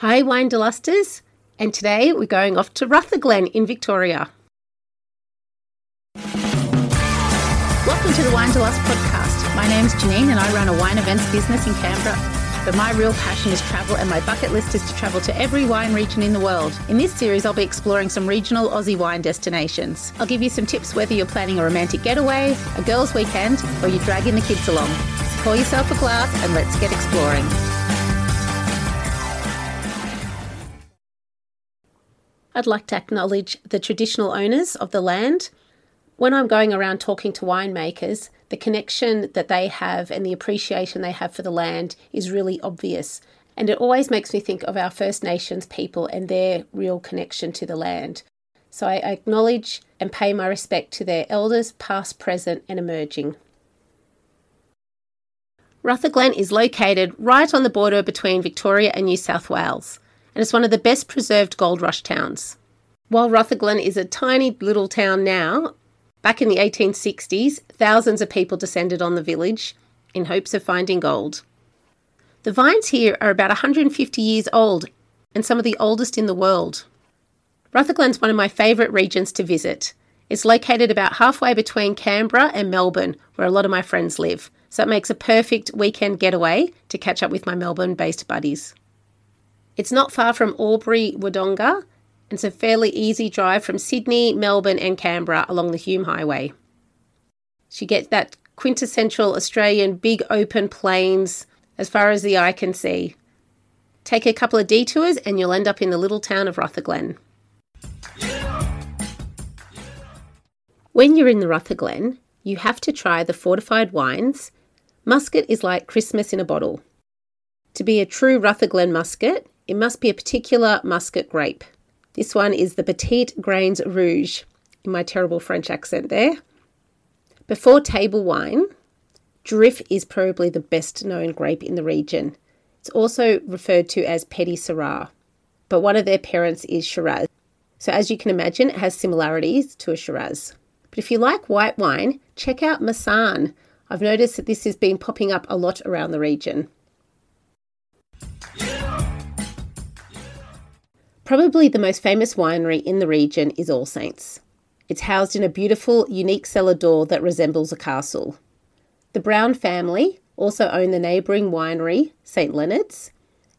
Hi, wine delusters, and today we're going off to Rutherglen in Victoria. Welcome to the Wine Delust podcast. My name's Janine and I run a wine events business in Canberra. But my real passion is travel, and my bucket list is to travel to every wine region in the world. In this series, I'll be exploring some regional Aussie wine destinations. I'll give you some tips whether you're planning a romantic getaway, a girls' weekend, or you're dragging the kids along. Pour yourself a glass and let's get exploring. I'd like to acknowledge the traditional owners of the land. When I'm going around talking to winemakers, the connection that they have and the appreciation they have for the land is really obvious. And it always makes me think of our First Nations people and their real connection to the land. So I acknowledge and pay my respect to their elders, past, present, and emerging. Rutherglen is located right on the border between Victoria and New South Wales and it's one of the best preserved gold rush towns. While Rutherglen is a tiny little town now, back in the 1860s, thousands of people descended on the village in hopes of finding gold. The vines here are about 150 years old and some of the oldest in the world. Rutherglen's one of my favourite regions to visit. It's located about halfway between Canberra and Melbourne, where a lot of my friends live, so it makes a perfect weekend getaway to catch up with my Melbourne based buddies. It's not far from Albury Wodonga. And it's a fairly easy drive from Sydney, Melbourne, and Canberra along the Hume Highway. So you get that quintessential Australian big open plains as far as the eye can see. Take a couple of detours and you'll end up in the little town of Rutherglen. When you're in the Rutherglen, you have to try the fortified wines. Muscat is like Christmas in a bottle. To be a true Rutherglen muscat, it must be a particular muscat grape. This one is the Petite Grains Rouge, in my terrible French accent there. Before table wine, Durif is probably the best known grape in the region. It's also referred to as Petite Sirah, but one of their parents is Shiraz. So, as you can imagine, it has similarities to a Shiraz. But if you like white wine, check out Marsanne. I've noticed that this has been popping up a lot around the region. Probably the most famous winery in the region is All Saints. It's housed in a beautiful, unique cellar door that resembles a castle. The Brown family also own the neighbouring winery, St Leonard's,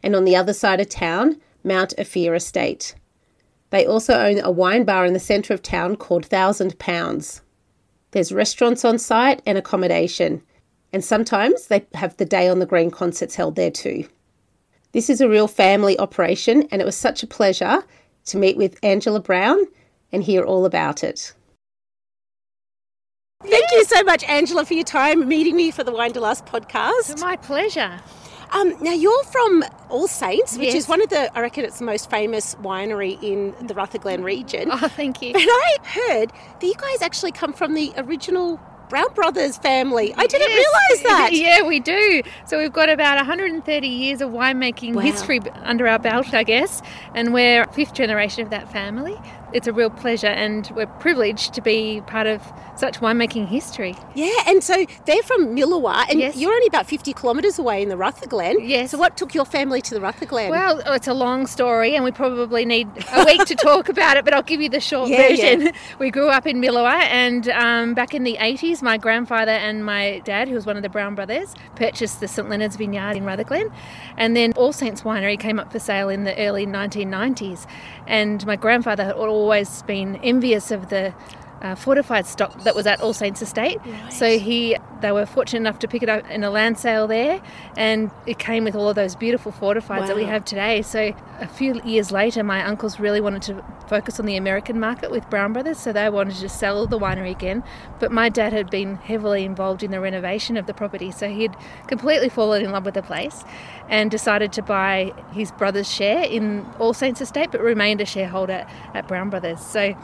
and on the other side of town, Mount Ophir Estate. They also own a wine bar in the centre of town called Thousand Pounds. There's restaurants on site and accommodation, and sometimes they have the Day on the Green concerts held there too. This is a real family operation, and it was such a pleasure to meet with Angela Brown and hear all about it. Thank you so much, Angela, for your time meeting me for the Wine Delust podcast. My pleasure. Um, now you're from All Saints, which Yes. is one of the, I reckon it's the most famous winery in the Rutherglen region. Oh, thank you. And I heard that you guys actually come from the original Brown Brothers family. I didn't Yes. realise that. Yeah, we do. So we've got about 130 years of winemaking Wow. history under our belt, I guess, and we're fifth generation of that family. It's a real pleasure, and we're privileged to be part of such winemaking history. Yeah, and so they're from Milawa, and Yes. you're only about 50 kilometres away in the Rutherglen. Yes. So what took your family to the Rutherglen? Well, oh, it's a long story, and we probably need a week to talk about it, but I'll give you the short Yeah, version. yeah. We grew up in Milawa, and um, back in the 80s, my grandfather and my dad, who was one of the Brown brothers, purchased the St Leonard's Vineyard in Rutherglen. And then All Saints Winery came up for sale in the early 1990s. And my grandfather had always been envious of the uh, fortified stock that was at All Saints Estate. So he, they were fortunate enough to pick it up in a land sale there, and it came with all of those beautiful fortifieds that we have today. So a few years later, my uncles really wanted to focus on the American market with Brown Brothers, so they wanted to sell the winery again. But my dad had been heavily involved in the renovation of the property, so he'd completely fallen in love with the place and decided to buy his brother's share in All Saints Estate, but remained a shareholder at Brown Brothers. So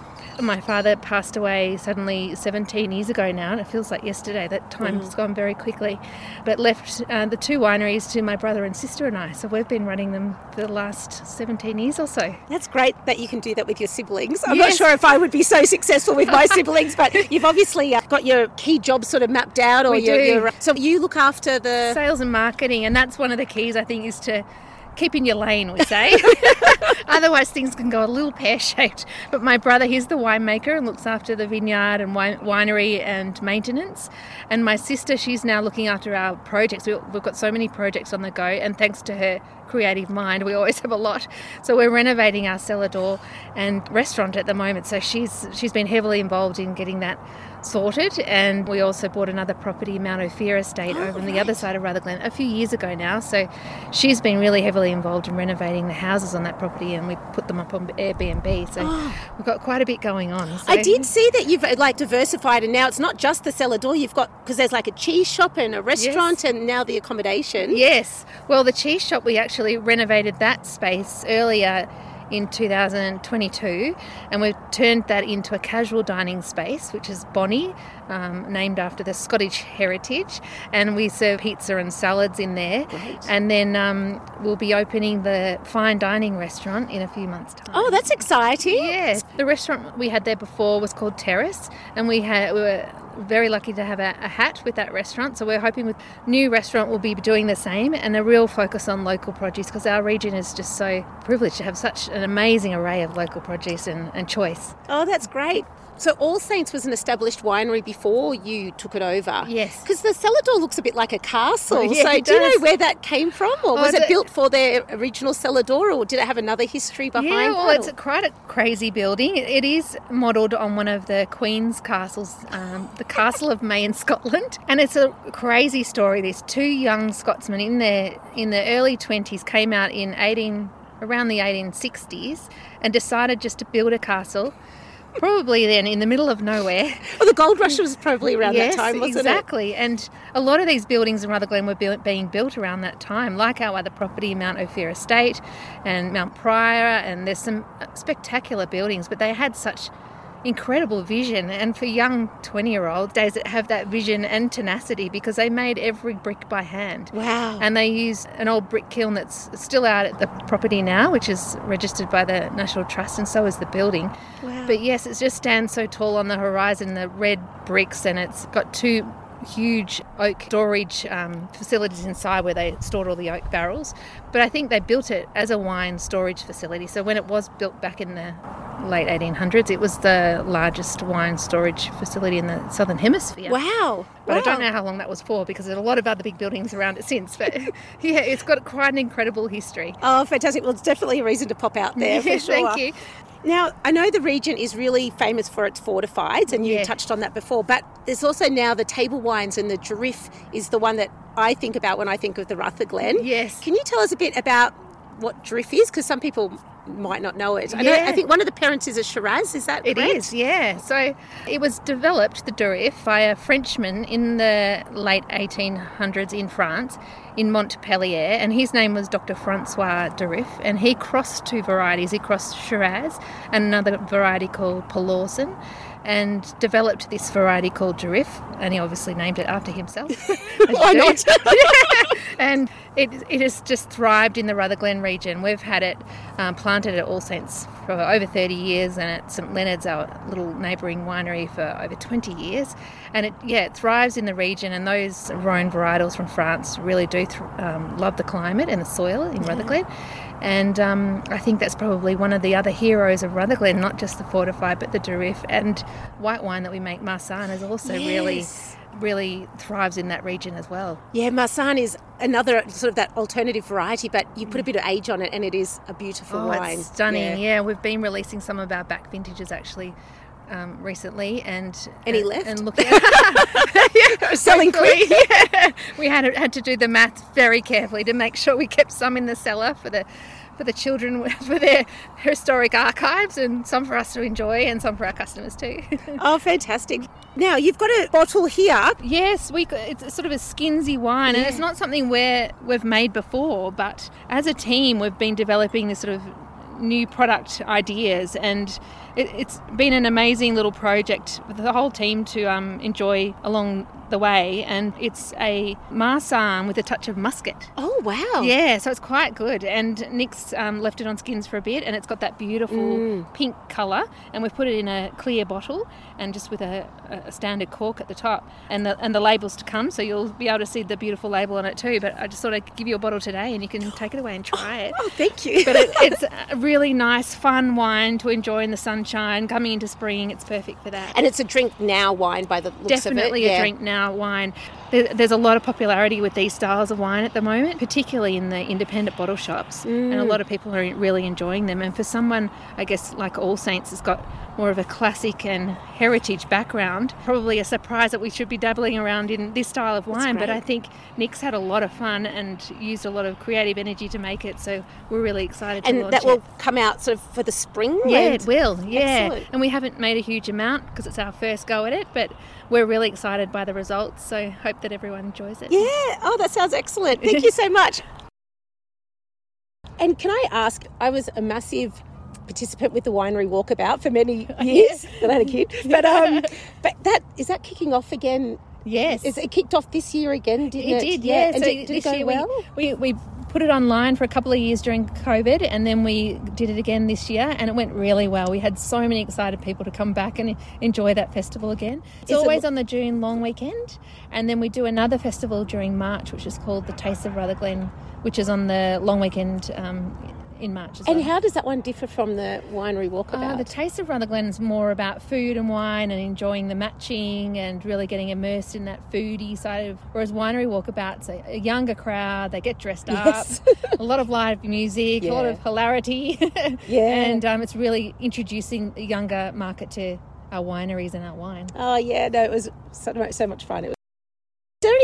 my father passed away suddenly 17 years ago now, and it feels like yesterday. That time has gone very quickly. But left uh, the two wineries to my brother and sister and I. So we've been running them for the last 17 years or so. That's great that you can do that with your siblings. I'm not sure if I would be so successful with my siblings, but you've obviously uh, got your key jobs sort of mapped out. Or We your, do. your- so you look after the. Sales and marketing, and that's one of the keys I think is to keep in your lane, we say. Otherwise, things can go a little pear shaped. But my brother, he's the winemaker and looks after the vineyard and wine- winery and maintenance. And my sister, she's now looking after our projects. We- We've got so many projects on the go, and thanks to her creative mind, we always have a lot. So we're renovating our cellar door and restaurant at the moment. So she's she's been heavily involved in getting that sorted. And we also bought another property, Mount Ophir Estate, Oh, over on the other side of Rutherglen a few years ago now. So she's been really heavily involved in renovating the houses on that property, and we put them up on Airbnb. So we've got quite a bit going on. So Oh. I did see that you've uh, like diversified, and now it's not just the cellar door. You've got because there's like a cheese shop and a restaurant, and now the accommodation. Yes. Well, the cheese shop, we actually renovated that space earlier in 2022 and we've turned that into a casual dining space, which is Bonnie, um, named after the Scottish heritage. And we serve pizza and salads in there. Great. And then um, we'll be opening the fine dining restaurant in a few months' time. Oh, that's exciting. Yes, the restaurant we had there before was called Terrace, and we had we were very lucky to have a, a hat with that restaurant. So we're hoping with new restaurant we'll be doing the same, and a real focus on local produce because our region is just so privileged to have such an amazing array of local produce and, and choice. Oh, that's great. So All Saints was an established winery before you took it over. Yes. Because the cellar door looks a bit like a castle. Oh, yeah, so it do you know where that came from? Or was Oh, it the- built for their original cellar door or did it have another history behind it? yeah, well, it's a, quite a crazy building. It, it is modelled on one of the Queen's castles, um, the Castle of Mey in Scotland, and it's a crazy story. There's two young Scotsmen in their in the early 20s came out in 18 around the 1860s and decided just to build a castle. Probably then in the middle of nowhere. Well, the gold rush was probably around yes, that time, wasn't it? exactly. And a lot of these buildings in Rutherglen were built, being built around that time, like our other property, Mount Ophir Estate and Mount Prior, and there's some spectacular buildings, but they had such incredible vision and for young 20 year olds days that have that vision and tenacity because they made every brick by hand? Wow. and they use an old brick kiln that's still out at the property now, which is registered by the National Trust, and so is the building. Wow. But yes, it just stands so tall on the horizon, the red bricks, and it's got two huge oak storage um, facilities inside where they stored all the oak barrels. But I think they built it as a wine storage facility. So when it was built back in the late 1800s, it was the largest wine storage facility in the southern hemisphere. Wow. But I don't know how long that was for because there's a lot of other big buildings around it since. But yeah, it's got quite an incredible history. Oh, fantastic. Well, it's definitely a reason to pop out there for sure. Thank you. Now, I know the region is really famous for its fortifieds, and you Yeah. touched on that before, but there's also now the table wines, and the Durif is the one that I think about when I think of the Rutherglen. Yes. Can you tell us a bit about what Durif is? Because some people might not know it. I, Yeah. I think one of the parents is a Shiraz, is that It correct? is, yeah. So it was developed, the Durif, by a Frenchman in the late 1800s in France, in Montpellier, and his name was Dr. Francois Durif, and he crossed two varieties. He crossed Shiraz and another variety called Peloursin, and developed this variety called Durif, and he obviously named it after himself. Why not? it, it has just thrived in the Rutherglen region. We've had it um, planted at All Saints for over 30 years, and at St Leonard's, our little neighbouring winery, for over 20 years. And it, yeah, it thrives in the region, and those Rhone varietals from France really do th- um, love the climate and the soil in Rutherglen. And um, I think that's probably one of the other heroes of Rutherglen, not just the fortified, but the Durif and white wine that we make, Marsanne, is also Yes. really thrives in that region as well. Yeah, Marsanne is another sort of that alternative variety, but you put a bit of age on it, and it is a beautiful Oh, wine. it's stunning. Yeah. Yeah. we've been releasing some of our back vintages actually um, recently, and Any and, left? And looking yeah, Selling hopefully, Yeah. We had had to do the math very carefully to make sure we kept some in the cellar for the for the children for their historic archives, and some for us to enjoy, and some for our customers too. Oh, fantastic. Now, you've got a bottle here. Yes, we it's sort of a skinsy wine, and it's not something where we've made before. But as a team, we've been developing this sort of new product ideas, and it, it's been an amazing little project with the whole team to um, enjoy along the way, and it's a Marsanne with a touch of muscat. Oh wow! Yeah, so it's quite good. And Nick's um, left it on skins for a bit, and it's got that beautiful Mm. pink colour. And we've put it in a clear bottle, and just with a, a standard cork at the top, and the and the labels to come. So you'll be able to see the beautiful label on it too. But I just thought I'd give you a bottle today, and you can take it away and try it. Oh, thank you. But it, it's a really nice, fun wine to enjoy in the sunshine. Coming into spring, it's perfect for that. and it's a drink now wine by the looks Definitely of it. a yeah. drink now wine. There's a lot of popularity with these styles of wine at the moment, particularly in the independent bottle shops, and a Mm. lot of people are really enjoying them. And for someone, I guess, like All Saints, has got more of a classic and heritage background, probably a surprise that we should be dabbling around in this style of wine. But. I think Nick's had a lot of fun and used a lot of creative energy to make it, so we're really excited to And that it. will come out sort of for the spring. Yeah, and- it will. Yeah, Excellent. and we haven't made a huge amount because it's our first go at it, but we're really excited by the results. So hope that everyone enjoys it. Yeah. Oh, that sounds excellent. Thank you so much. And can I ask? I was a massive participant with the winery walkabout for many years. when I had a kid, but um, but that is that kicking off again. Yes, Is it kicked off this year again? Didn't it? it did. Yeah, And so did, did it this go year well? we, we we put it online for a couple of years during COVID, and then we did it again this year, and it went really well. We had so many excited people to come back and enjoy that festival again. It's Is it- always on the June long weekend, and then we do another festival during March, which is called the Taste of Rutherglen, which is on the long weekend um, in March as And well. how does that one differ from the winery Uh, walkabout? the Taste of Rutherglen is more about food and wine and enjoying the matching and really getting immersed in that foodie side of. Whereas Winery Walkabout's a, a younger crowd, they get dressed up, a lot of live music, a lot of hilarity. Yeah. And um, it's really introducing the younger market to our wineries and our wine. oh yeah, no, it was so much, so much fun. It was.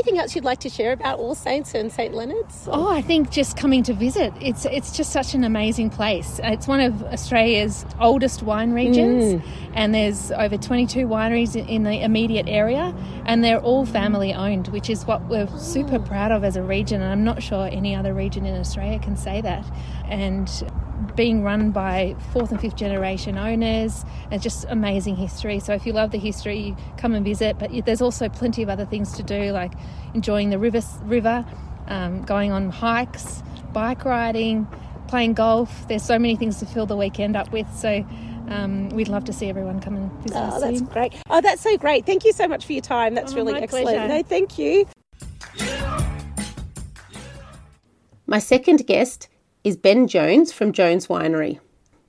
Anything else you'd like to share about All Saints and St Leonard's? Oh, I think just coming to visit, it's it's just such an amazing place. It's one of Australia's oldest wine regions, mm. and there's over 22 wineries in- in the immediate area, and they're all family owned, which is what we're super oh. proud of as a region. And I'm not sure any other region in Australia can say that. And being run by fourth and fifth generation owners and just amazing history. So if you love the history, come and visit. But there's also plenty of other things to do, like enjoying the river, river um, going on hikes, bike riding, playing golf. There's so many things to fill the weekend up with. So um, we'd love to see everyone come and visit Oh, us that's soon. great. Oh, that's so great. Thank you so much for your time. That's Oh, really excellent. pleasure. No, thank you. My second guest is Ben Jones from Jones Winery.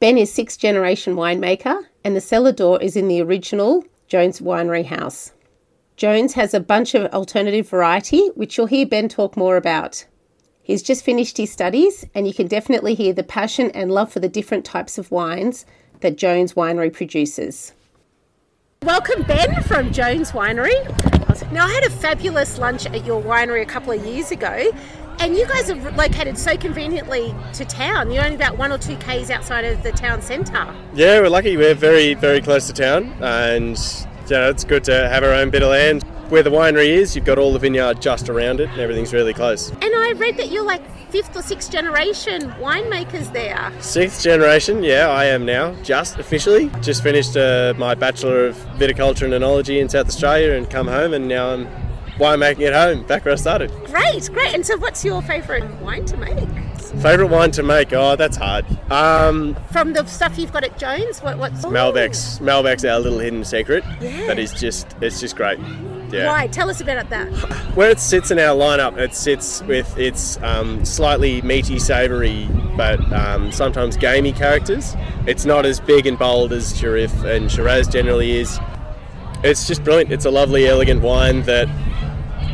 Ben is sixth generation winemaker, and the cellar door is in the original Jones Winery house. Jones has a bunch of alternative variety, which you'll hear Ben talk more about. He's just finished his studies, and you can definitely hear the passion and love for the different types of wines that Jones Winery produces. Welcome, Ben, from Jones Winery. Now, I had a fabulous lunch at your winery a couple of years ago, and you guys are located so conveniently to town. You're only about one or two k's outside of the town centre. Yeah, we're lucky. We're very, very close to town, and you know, it's good to have our own bit of land. Where the winery is, you've got all the vineyard just around it, and everything's really close. And I read that you're like fifth or sixth generation winemakers there. Sixth generation, yeah, I am now, just officially. Just finished uh, my Bachelor of Viticulture and Enology in South Australia and come home, and now I'm winemaking at home, back where I started. Great, great. And so, what's your favourite wine to make? Favourite wine to make? Oh, that's hard. Um, From the stuff you've got at Jones, what, what's Malbec's. Malbec's our little hidden secret. Yeah. That is just, it's just great. Yeah. Why? Tell us about that. Where it sits in our lineup, it sits with its um, slightly meaty, savoury, but um, sometimes gamey characters. It's not as big and bold as Durif and Shiraz generally is. It's just brilliant. It's a lovely, elegant wine that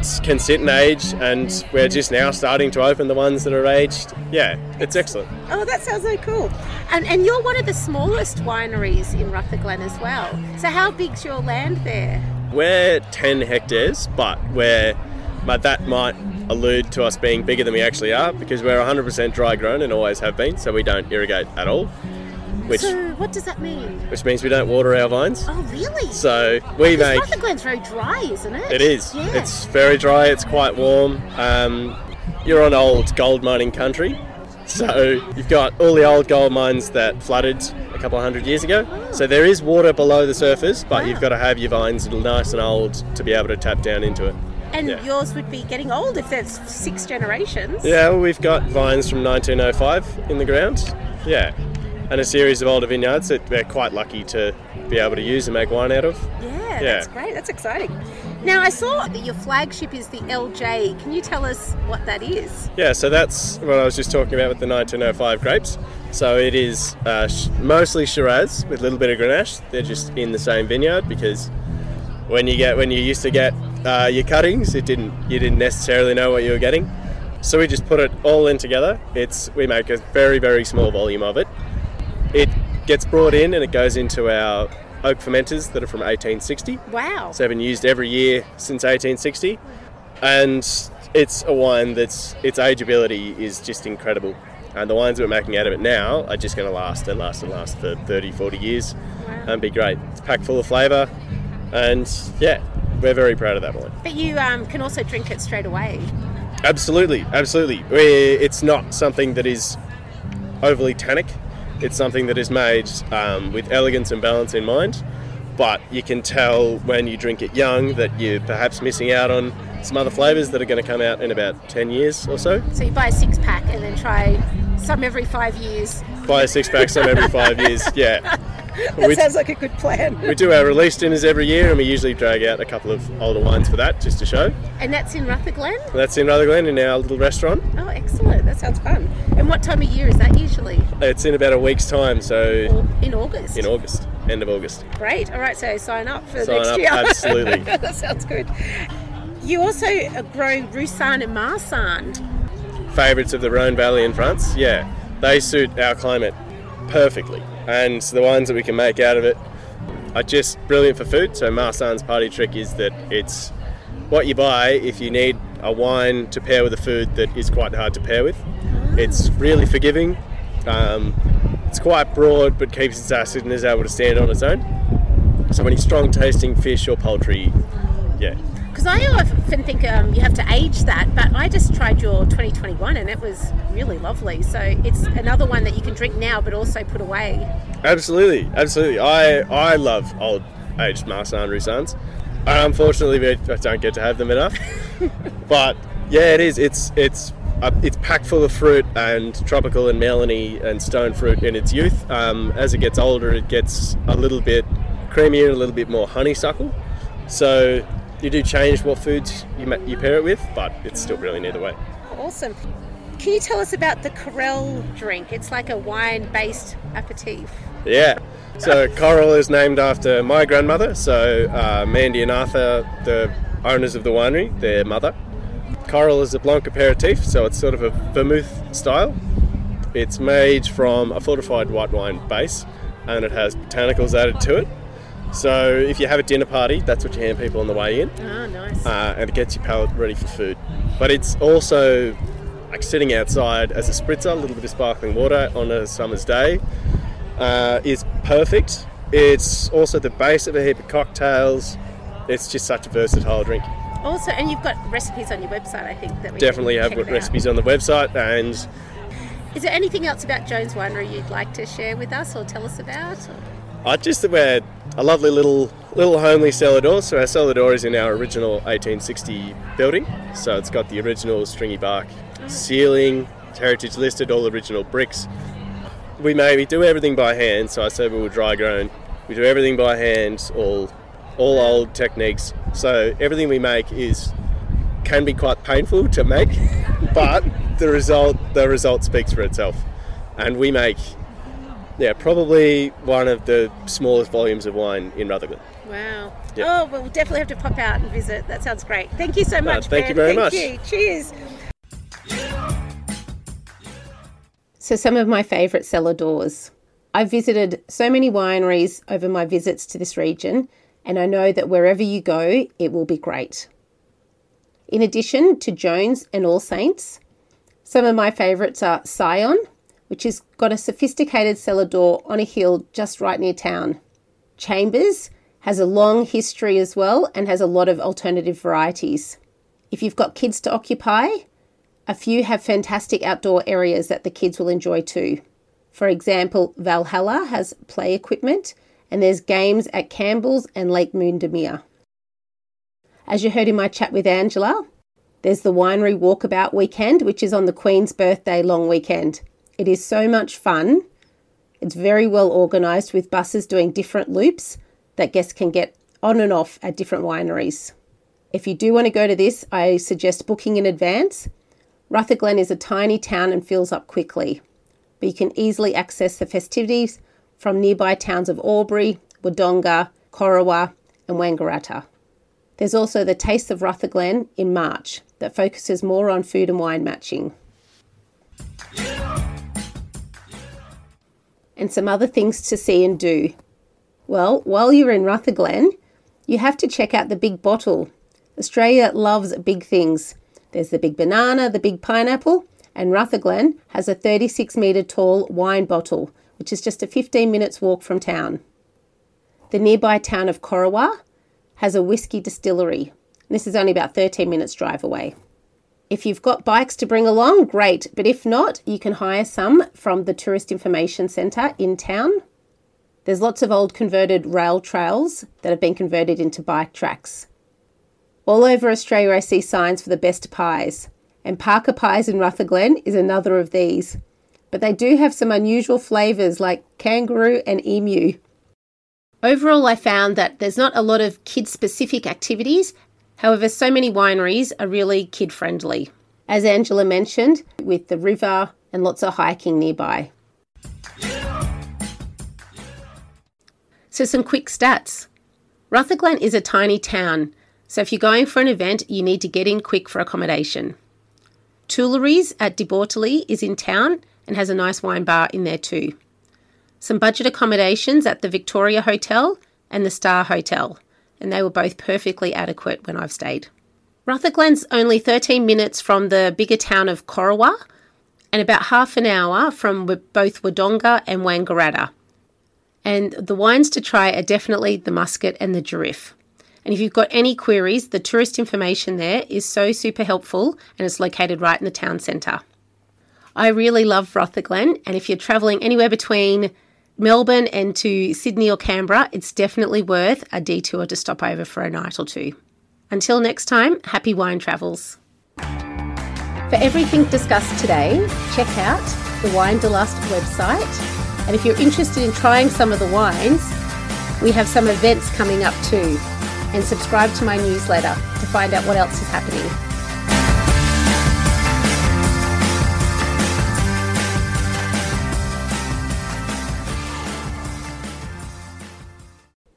sit and age, and we're just now starting to open the ones that are aged. Yeah, it's excellent. Oh, that sounds so cool. And, and you're one of the smallest wineries in Rutherglen as well. So, how big's your land there? We're 10 hectares, but we're, but that might allude to us being bigger than we actually are because we're 100% dry grown and always have been, so we don't irrigate at all, which So, what does that mean? which means we don't water our vines. Oh, really? So we Because make Rutherglen's very dry, isn't it? it is. Yeah. It's very dry. It's quite warm. Um, you're on old gold mining country, So you've got all the old gold mines that flooded a couple of hundred years ago. So there is water below the surface, but you've got to have your vines nice and old to be able to tap down into it. And Yeah. yours would be getting old if there's six generations. Yeah, well, we've got vines from 1905 in the ground. Yeah. And a series of older vineyards that we're quite lucky to be able to use and make wine out of. Yeah, Yeah. that's great. That's exciting. Now, I saw that your flagship is the LJ. Can you tell us what that is? Yeah, so that's what I was just talking about with the 1905 grapes. So it is uh, mostly Shiraz with a little bit of Grenache. They're just in the same vineyard because when you get when you used to get uh, your cuttings, it didn't you didn't necessarily know what you were getting. So we just put it all in together. It's we make a very very small volume of it. Gets brought in and it goes into our oak fermenters that are from 1860. Wow. So they've been used every year since 1860, and it's a wine that's its ageability is just incredible. And the wines we're making out of it now are just going to last and last and last for 30, 40 years and be great. It's packed full of flavour, and yeah, we're very proud of that wine. But you um, can also drink it straight away. Absolutely, absolutely. We, it's not something that is overly tannic. It's something that is made um, with elegance and balance in mind. But you can tell when you drink it young that you're perhaps missing out on some other flavours that are going to come out in about 10 years or so. So you buy a six pack and then try some every five years. Buy a six pack some every five years. Yeah. That We, sounds like a good plan. we do our release dinners every year and we usually drag out a couple of older wines for that just to show. And that's in Rutherglen? That's in Rutherglen in our little restaurant. Oh, excellent. That sounds fun. And what time of year is that usually? It's in about a week's time, so Or in August? in August, end of August. Great. All right, so sign up for Sign next up, year. absolutely. that sounds good. You also uh, grow Roussanne and Marsanne. favourites of the Rhone Valley in France. Yeah, they suit our climate perfectly, and the wines that we can make out of it are just brilliant for food. So Marsanne's party trick is that it's what you buy if you need a wine to pair with a food that is quite hard to pair with. It's really forgiving. Um, it's quite broad, but keeps its acid and is able to stand on its own. So any strong tasting fish or poultry, yeah, Because I often think um, you have to age that, but I just tried your 2021 and it was really lovely. So it's another one that you can drink now, but also put away. Absolutely, absolutely. I I love old aged Marsanne. Uh, Unfortunately, we I don't get to have them enough. but yeah, it is. It's it's uh, it's packed full of fruit and tropical and melony and stone fruit in its youth. Um, as it gets older, it gets a little bit creamier, and a little bit more honeysuckle. So you do change what foods you ma- you pair it with, but it's still brilliant either way. Awesome. Can you tell us about the Coral drink? It's like a wine based aperitif. Yeah. So Coral is named after my grandmother. So uh, Mandy and Arthur, the owners of the winery, their mother. Coral is a blanc aperitif, so it's sort of a vermouth style. It's made from a fortified white wine base, and it has botanicals added to it. So if you have a dinner party, that's what you hand people on the way in, Oh, nice. uh, and it gets your palate ready for food. But it's also like sitting outside as a spritzer, a little bit of sparkling water on a summer's day uh, is perfect. It's also the base of a heap of cocktails. It's just such a versatile drink. also, and you've got recipes on your website, I think. that we Definitely have got it out. recipes on the website, and Is there anything else about Jones Winery you'd like to share with us or tell us about? I just that we're a lovely little little homely cellar door. So our cellar door is in our original 1860 building. So it's got the original stringy bark ceiling, heritage listed, all original bricks. We maybe do everything by hand. So I said we were dry grown. We do everything by hand, all all old techniques. So everything we make is can be quite painful to make, but the result the result speaks for itself. And we make yeah, probably one of the smallest volumes of wine in Rutherglen. Wow. Yep. Oh, well, we'll definitely have to pop out and visit. That sounds great. Thank you so much. thank you Ben. very much. you. Cheers. So, some of my favourite cellar doors. I've visited so many wineries over my visits to this region, and I know that wherever you go, it will be great. In addition to Jones and All Saints, some of my favourites are Scion, which has got a sophisticated cellar door on a hill just right near town. Chambers has a long history as well and has a lot of alternative varieties. If you've got kids to occupy, A few have fantastic outdoor areas that the kids will enjoy too. For example, Valhalla has play equipment, and there's games at Campbell's and Lake Moodemere. As you heard in my chat with Angela, there's the winery walkabout weekend, which is on the Queen's birthday long weekend. It is so much fun. It's very well organised with buses doing different loops that guests can get on and off at different wineries. If you do want to go to this, I suggest booking in advance. Rutherglen is a tiny town and fills up quickly, but you can easily access the festivities from nearby towns of Albury, Wodonga, Corowa, and Wangaratta. There's also the Taste of Rutherglen in March that focuses more on food and wine matching. And some other things to see and do. Well, while you're in Rutherglen, you have to check out the Big Bottle. Australia loves big things. There's the big banana, the big pineapple, and Rutherglen has a 36 metre tall wine bottle, which is just a 15 minutes walk from town. The nearby town of Corowa has a whisky distillery. This is only about 13 minutes drive away. If you've got bikes to bring along, great, but if not, you can hire some from the Tourist Information Centre in town. There's lots of old converted rail trails that have been converted into bike tracks. All over Australia, I see signs for the best pies, and Parker Pies in Rutherglen is another of these. But they do have some unusual flavours like kangaroo and emu. Overall, I found that there's not a lot of kid specific activities. However, so many wineries are really kid friendly. As Angela mentioned, with the river and lots of hiking nearby. So, some quick stats Rutherglen is a tiny town, so if you're going for an event, you need to get in quick for accommodation. Tuileries at De Bortoli is in town and has a nice wine bar in there too some budget accommodations at the Victoria Hotel and the Star Hotel, and they were both perfectly adequate when I've stayed. Rutherglen's only 13 minutes from the bigger town of Corowa and about half an hour from both Wodonga and Wangaratta. And the wines to try are definitely the Muscat and the Durif. And if you've got any queries, the tourist information there is so super helpful and it's located right in the town centre. I really love Rutherglen, and if you're travelling anywhere between Melbourne and to Sydney or Canberra, it's definitely worth a detour to stop over for a night or two. Until next time, happy wine travels. For everything discussed today, check out the Wine de Lust website. And if you're interested in trying some of the wines, we have some events coming up too. And subscribe to my newsletter to find out what else is happening.